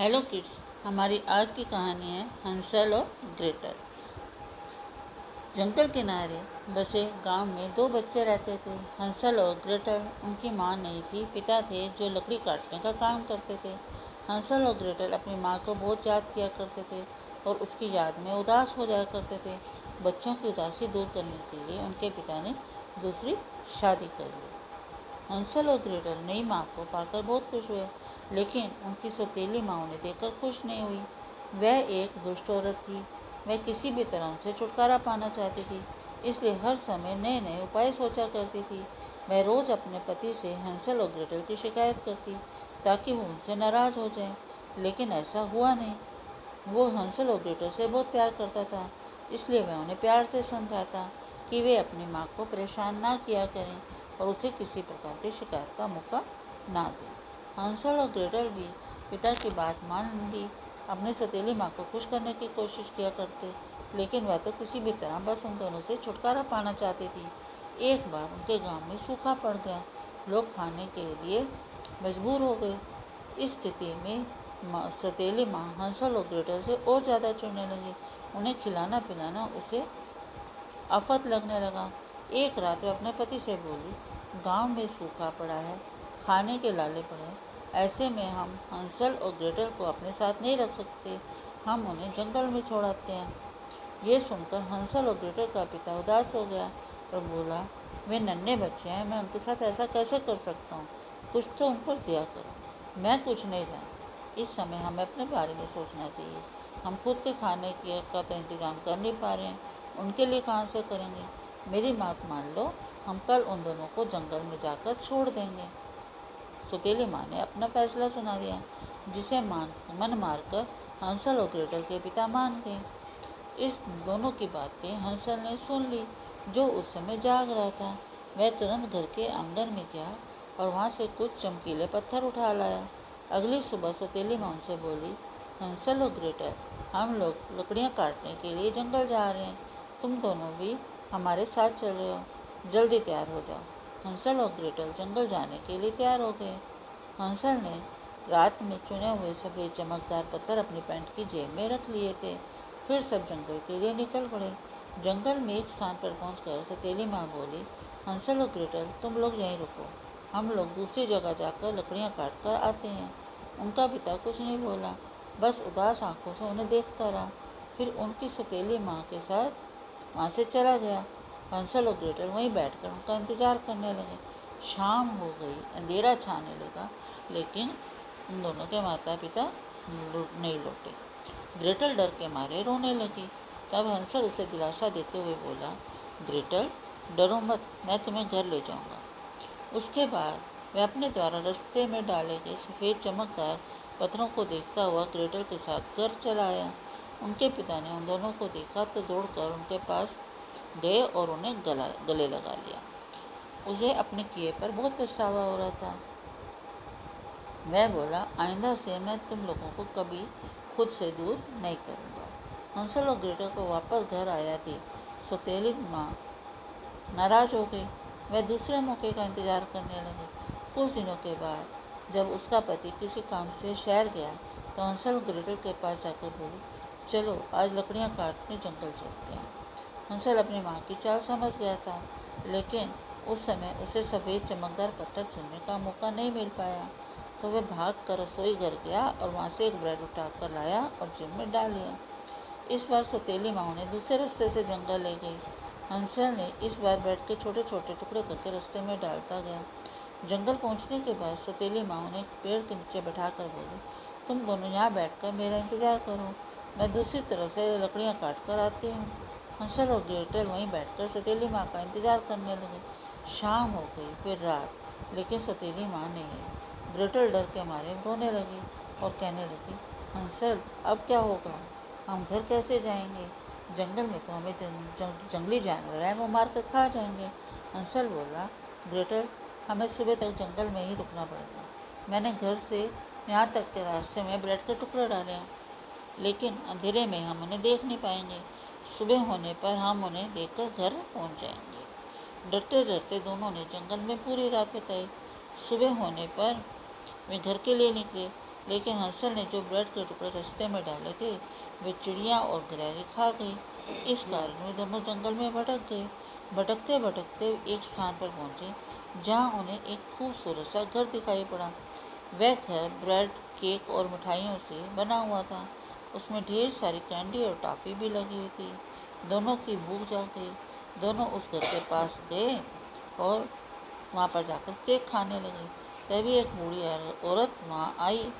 Hello kids, हमारी आज की कहानी है हंसल और ग्रेटर। जंगल किनारे बसे गाँव में दो बच्चे रहते थे। हंसल और ग्रेटर उनकी माँ नहीं थी, पिता थे जो लकड़ी काटने का काम करते थे। हंसल और ग्रेटर अपनी माँ को बहुत याद किया करते थे और उसकी याद में उदास हो जाया करते थे। बच्चों की उदासी दूर करने के लिए उनके पिता ने दूसरी शादी कर ली। हंसल और ग्रेटर नई माँ को पाकर बहुत खुश हुए। लेकिन उनकी सौतीली माँ उन्हें देखकर खुश नहीं हुई। वह एक दुष्ट औरत थी। वह किसी भी तरह से छुटकारा पाना चाहती थी। इसलिए हर समय नए नए उपाय सोचा करती थी। मैं रोज़ अपने पति से हंसल और ग्रेटल की शिकायत करती, ताकि वो उनसे नाराज़ हो जाए। लेकिन ऐसा हुआ नहीं। वो हंसल और ग्रेटल से बहुत प्यार करता था। इसलिए मैं उन्हें प्यार से समझाता कि वे अपनी माँ को परेशान ना किया करें। और उसे किसी प्रकार की शिकायत का मौका ना दें। हंसल और ग्रेटर भी पिता की बात मान ली अपनी सतीली माँ को खुश करने की कोशिश किया करते, लेकिन वह तो किसी भी तरह बस उन दोनों से छुटकारा पाना चाहती थी। एक बार उनके गाँव में सूखा पड़ गया। लोग खाने के लिए मजबूर हो गए। इस स्थिति में सतीली माँ हंसल और ग्रेटर से और ज़्यादा चुनने लगी। उन्हें खिलाना पिलाना उसे आफत लगने लगा। एक रात वह अपने पति से बोली, गाँव में सूखा पड़ा है, खाने के लाले पड़े ऐसे में हम हंसल और ग्रेटर को अपने साथ नहीं रख सकते। हम उन्हें जंगल में छोड़ाते हैं। ये सुनकर हंसल और ग्रेटर का पिता उदास हो गया और बोला, वे नन्हे बच्चे हैं, मैं उनके साथ ऐसा कैसे कर सकता हूँ? कुछ तो उन पर दिया करो। मैं कुछ नहीं जान इस समय हमें अपने बारे में सोचना चाहिए। हम खुद के खाने के का तो इंतज़ाम कर नहीं पा रहे हैं। उनके लिए कहाँ से करेंगे? मेरी बात मान लो, हम कल उन दोनों को जंगल में जाकर छोड़ देंगे। सुतीली माँ ने अपना फैसला सुना दिया, जिसे मान, मन मारकर हंसल और ग्रेटर के पिता मान गए। इस दोनों की बातें हंसल ने सुन ली, जो उस समय जाग रहा था। वह तुरंत घर के आँगन में गया और वहाँ से कुछ चमकीले पत्थर उठा लाया। अगली सुबह सतीली माँ उनसे बोली, हंसल और ग्रेटर, हम लोग लकड़ियाँ काटने के लिए जंगल जा रहे हैं। तुम दोनों भी हमारे साथ चल हो। जल्दी तैयार हो जाओ। हंसल और ग्रेटल जंगल जाने के लिए तैयार हो गए। हंसल ने रात में चुने हुए सफ़ेद चमकदार पत्थर अपनी पैंट की जेब में रख लिए थे। फिर सब जंगल के लिए निकल पड़े। जंगल में एक स्थान पर पहुंचकर सतीली माँ बोली, हंसल और ग्रेटल तुम लोग यहीं रुको। हम लोग दूसरी जगह जाकर लकड़ियाँ काट कर आते हैं। उनका पिता कुछ नहीं बोला। बस उदास आँखों से उन्हें देखता रहा। फिर उनकी सतीली माँ के साथ वहाँ से चला गया। हंसल और ग्रेटर वहीं बैठ कर उनका इंतज़ार करने लगे। शाम हो गई, अंधेरा छाने लगा, लेकिन उन दोनों के माता पिता नहीं लौटे। ग्रेटल डर के मारे रोने लगी। तब हंसल उसे दिलासा देते हुए बोला, ग्रेटल, डरो मत, मैं तुम्हें घर ले जाऊँगा। उसके बाद वह अपने द्वारा रास्ते में डाले गए सफ़ेद चमकदार पत्थरों को देखता हुआ ग्रेटल के साथ घर चला आया। उनके पिता ने उन दोनों को देखा तो दौड़कर उनके पास गए और उन्हें गला, गले लगा लिया। उसे अपने किए पर बहुत पछतावा हो रहा था। वह बोला, आइंदा से मैं तुम लोगों को कभी खुद से दूर नहीं करूँगा। हंसल और ग्रेटर को वापस घर आया थी सौतेली माँ नाराज़ हो गई। वह दूसरे मौके का इंतज़ार करने लगी। कुछ दिनों के बाद जब उसका पति किसी काम से शहर गया तो हंसल ग्रेटर के पास जाकर बोली चलो, आज लकड़ियाँ काटने जंगल चलते हैं। हंसल अपनी माँ की चाल समझ गया था, लेकिन उस समय उसे सफ़ेद चमकदार पत्थर चुनने का मौका नहीं मिल पाया। तो वह भाग कर रसोई घर गया और वहाँ से एक ब्रेड उठा कर लाया और जिम में डाल लिया इस बार सतीली माँ ने दूसरे रास्ते से जंगल ले गई। हंसल ने इस बार ब्रेड के छोटे छोटे टुकड़े करके रास्ते में डालता गया। जंगल पहुँचने के बाद सतीली माँ ने पेड़ के नीचे बैठा कर बोली, तुम दोनों यहाँ बैठ कर मेरा इंतज़ार करो। मैं दूसरी तरफ़ से लकड़ियाँ काट कर आती हूँ। हंसल और ग्रेटर वहीं बैठकर सतीली माँ का इंतज़ार करने लगे। शाम हो गई फिर रात लेकिन सतीली माँ नहीं। आई ग्रेटर डर के मारे रोने लगी और कहने लगी हंसल अब क्या होगा? हम घर कैसे जाएँगे? जंगल में तो हमें जंग, जंग, जंगली जानवर है वो मार कर खा जाएँगे। हंसल बोला ग्रेटर हमें सुबह तक जंगल में ही रुकना पड़ेगा। मैंने घर से यहाँ तक के रास्ते में ब्रेड के टुकड़े डाले हैं। लेकिन अंधेरे में हम उन्हें देख नहीं पाएँगे। सुबह होने पर हम उन्हें देखकर घर पहुँच जाएँगे। डरते डरते दोनों ने जंगल में पूरी रात बिताई। सुबह होने पर वे घर के लिए निकले, लेकिन हंसल ने जो ब्रेड के टुकड़े रस्ते में डाले थे, वे चिड़िया और गिलहरी खा गई। इस कारण वे दोनों जंगल में भटक गए। भटकते भटकते एक स्थान पर पहुँचे, जहाँ उन्हें एक खूबसूरत सा घर दिखाई पड़ा। वह घर ब्रेड, केक और मिठाइयों से बना हुआ था। उसमें ढेर सारी कैंडी और टॉफ़ी भी लगी हुई थी। दोनों की भूख जाग गई दोनों उस घर के पास गए और वहाँ पर जाकर केक खाने लगे। तभी एक बूढ़ी औरत वहाँ आई।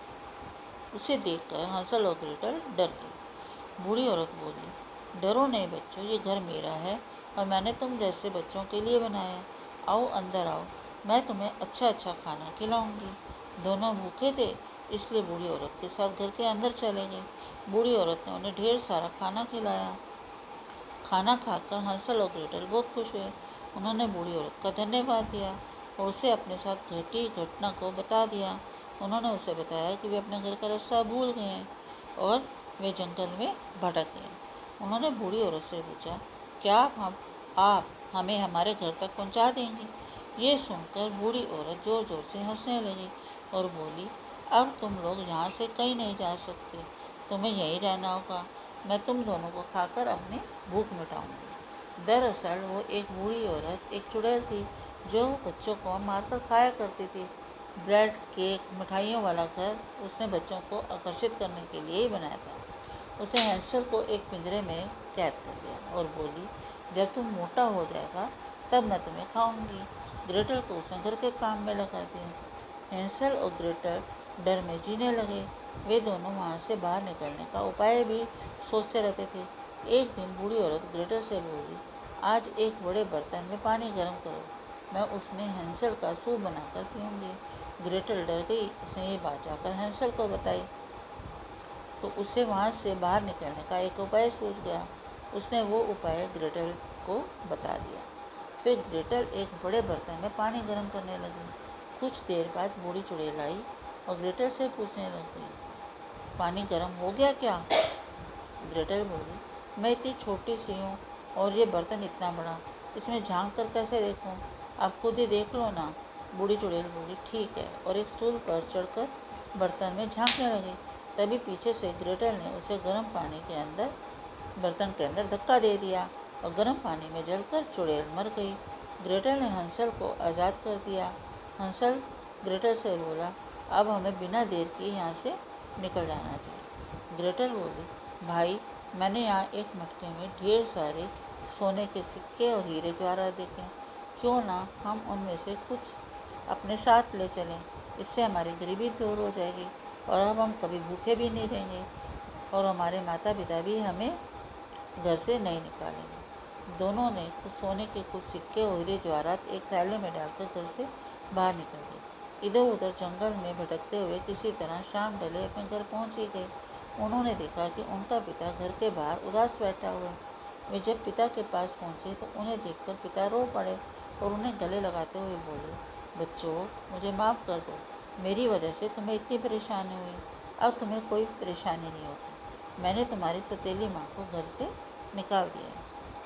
उसे देखकर हंसल और ग्रेटर डर गई। बूढ़ी औरत बोली, डरो नहीं बच्चों, ये घर मेरा है और मैंने तुम जैसे बच्चों के लिए बनाया आओ, अंदर आओ, मैं तुम्हें अच्छा अच्छा खाना खिलाऊँगी। दोनों भूखे थे इसलिए बूढ़ी औरत के साथ घर के अंदर चले गए। बूढ़ी औरत ने उन्हें ढेर सारा खाना खिलाया। खाना खाकर हंसल और ग्रेटल बहुत खुश हुए। उन्होंने बूढ़ी औरत का धन्यवाद दिया और उसे अपने साथ घटी घटना को बता दिया। उन्होंने उसे बताया कि वे अपने घर का रास्ता भूल गए हैं और वे जंगल में भटक गए। उन्होंने बूढ़ी औरत से पूछा, क्या हम, आप हमें हमारे घर तक पहुँचा देंगे? ये सुनकर बूढ़ी औरत ज़ोर ज़ोर से हंसने लगी और बोली अब तुम लोग यहाँ से कहीं नहीं जा सकते। तुम्हें यहीं रहना होगा। मैं तुम दोनों को खाकर अपनी भूख मिटाऊँगी। दरअसल वो एक बूढ़ी औरत, एक चुड़ैल थी, जो बच्चों को मारकर खाया करती थी। ब्रेड, केक, मिठाइयों वाला घर उसने बच्चों को आकर्षित करने के लिए ही बनाया था। उसने हैंसल को एक पिंजरे में कैद कर दिया और बोली, जब तुम मोटा हो जाएगा, तब मैं तुम्हें खाऊँगी। ग्रेटर को उसने घर के काम में लगा दिया। हैंसल और ग्रेटर डर में जीने लगे। वे दोनों वहाँ से बाहर निकलने का उपाय भी सोचते रहते थे। एक दिन बूढ़ी औरत ग्रेटर से बोली, आज एक बड़े बर्तन में पानी गर्म करो। मैं उसमें हैंसल का सूप बनाकर पीऊँगी। ग्रेटर डर गई, उसने ये बात जाकर हैंसल को बताई। तो उसे वहाँ से बाहर निकलने का एक उपाय सूझ गया। उसने वो उपाय ग्रेटल को बता दिया। फिर ग्रेटल एक बड़े बर्तन में पानी गर्म करने लगी। कुछ देर बाद बूढ़ी चुड़ैल आई। और ग्रेटर से पूछने लग, पानी गर्म हो गया क्या? ग्रेटल बोली, मैं इतनी छोटी सी हूँ और ये बर्तन इतना बड़ा, इसमें झाँक कर कैसे देखूँ? आप खुद ही देख लो ना। बूढ़ी चुड़ैल बोली, ठीक है। और एक स्टूल पर चढ़कर बर्तन में झांकने लगी। तभी पीछे से ग्रेटल ने उसे गर्म पानी के अंदर, बर्तन के अंदर धक्का दे दिया और गर्म पानी में जलकर चुड़ैल मर गई। ग्रेटल ने हंसल को आज़ाद कर दिया। हंसल ग्रेटर से बोला अब हमें बिना देर के यहाँ से निकल जाना चाहिए। ग्रेटल बोली भाई, मैंने यहाँ एक मटके में ढेर सारे सोने के सिक्के और हीरे ज्वारा देखे। क्यों ना हम उनमें से कुछ अपने साथ ले चलें? इससे हमारी गरीबी दूर हो जाएगी और अब हम कभी भूखे भी नहीं रहेंगे और हमारे माता पिता भी हमें घर से नहीं निकालेंगे। दोनों ने कुछ सोने के कुछ सिक्के और हीरे जवाहरात एक थैले में डालकर घर से बाहर निकल गए। इधर उधर जंगल में भटकते हुए किसी तरह शाम ढले अपने घर पहुँच ही गए। उन्होंने देखा कि उनका पिता घर के बाहर उदास बैठा हुआ। वे जब पिता के पास पहुँचे तो उन्हें देखकर पिता रो पड़े और उन्हें गले लगाते हुए बोले, बच्चों, मुझे माफ़ कर दो। मेरी वजह से तुम्हें इतनी परेशानी हुई। अब तुम्हें कोई परेशानी नहीं होती। मैंने तुम्हारी सतीली माँ को घर से निकाल दिया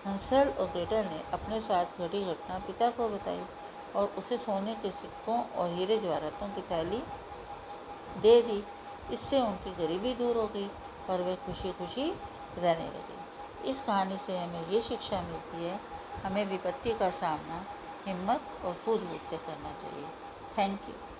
हंसल और ग्रेटर ने अपने साथ घटी घटना पिता को बताई। और उसे सोने के सिक्कों और हीरे जवाहरातों की थैली दे दी। इससे उनकी गरीबी दूर हो गई और वे खुशी खुशी रहने लगे। इस कहानी से हमें ये शिक्षा मिलती है, हमें विपत्ति का सामना हिम्मत और सूझबूझ से करना चाहिए। Thank you.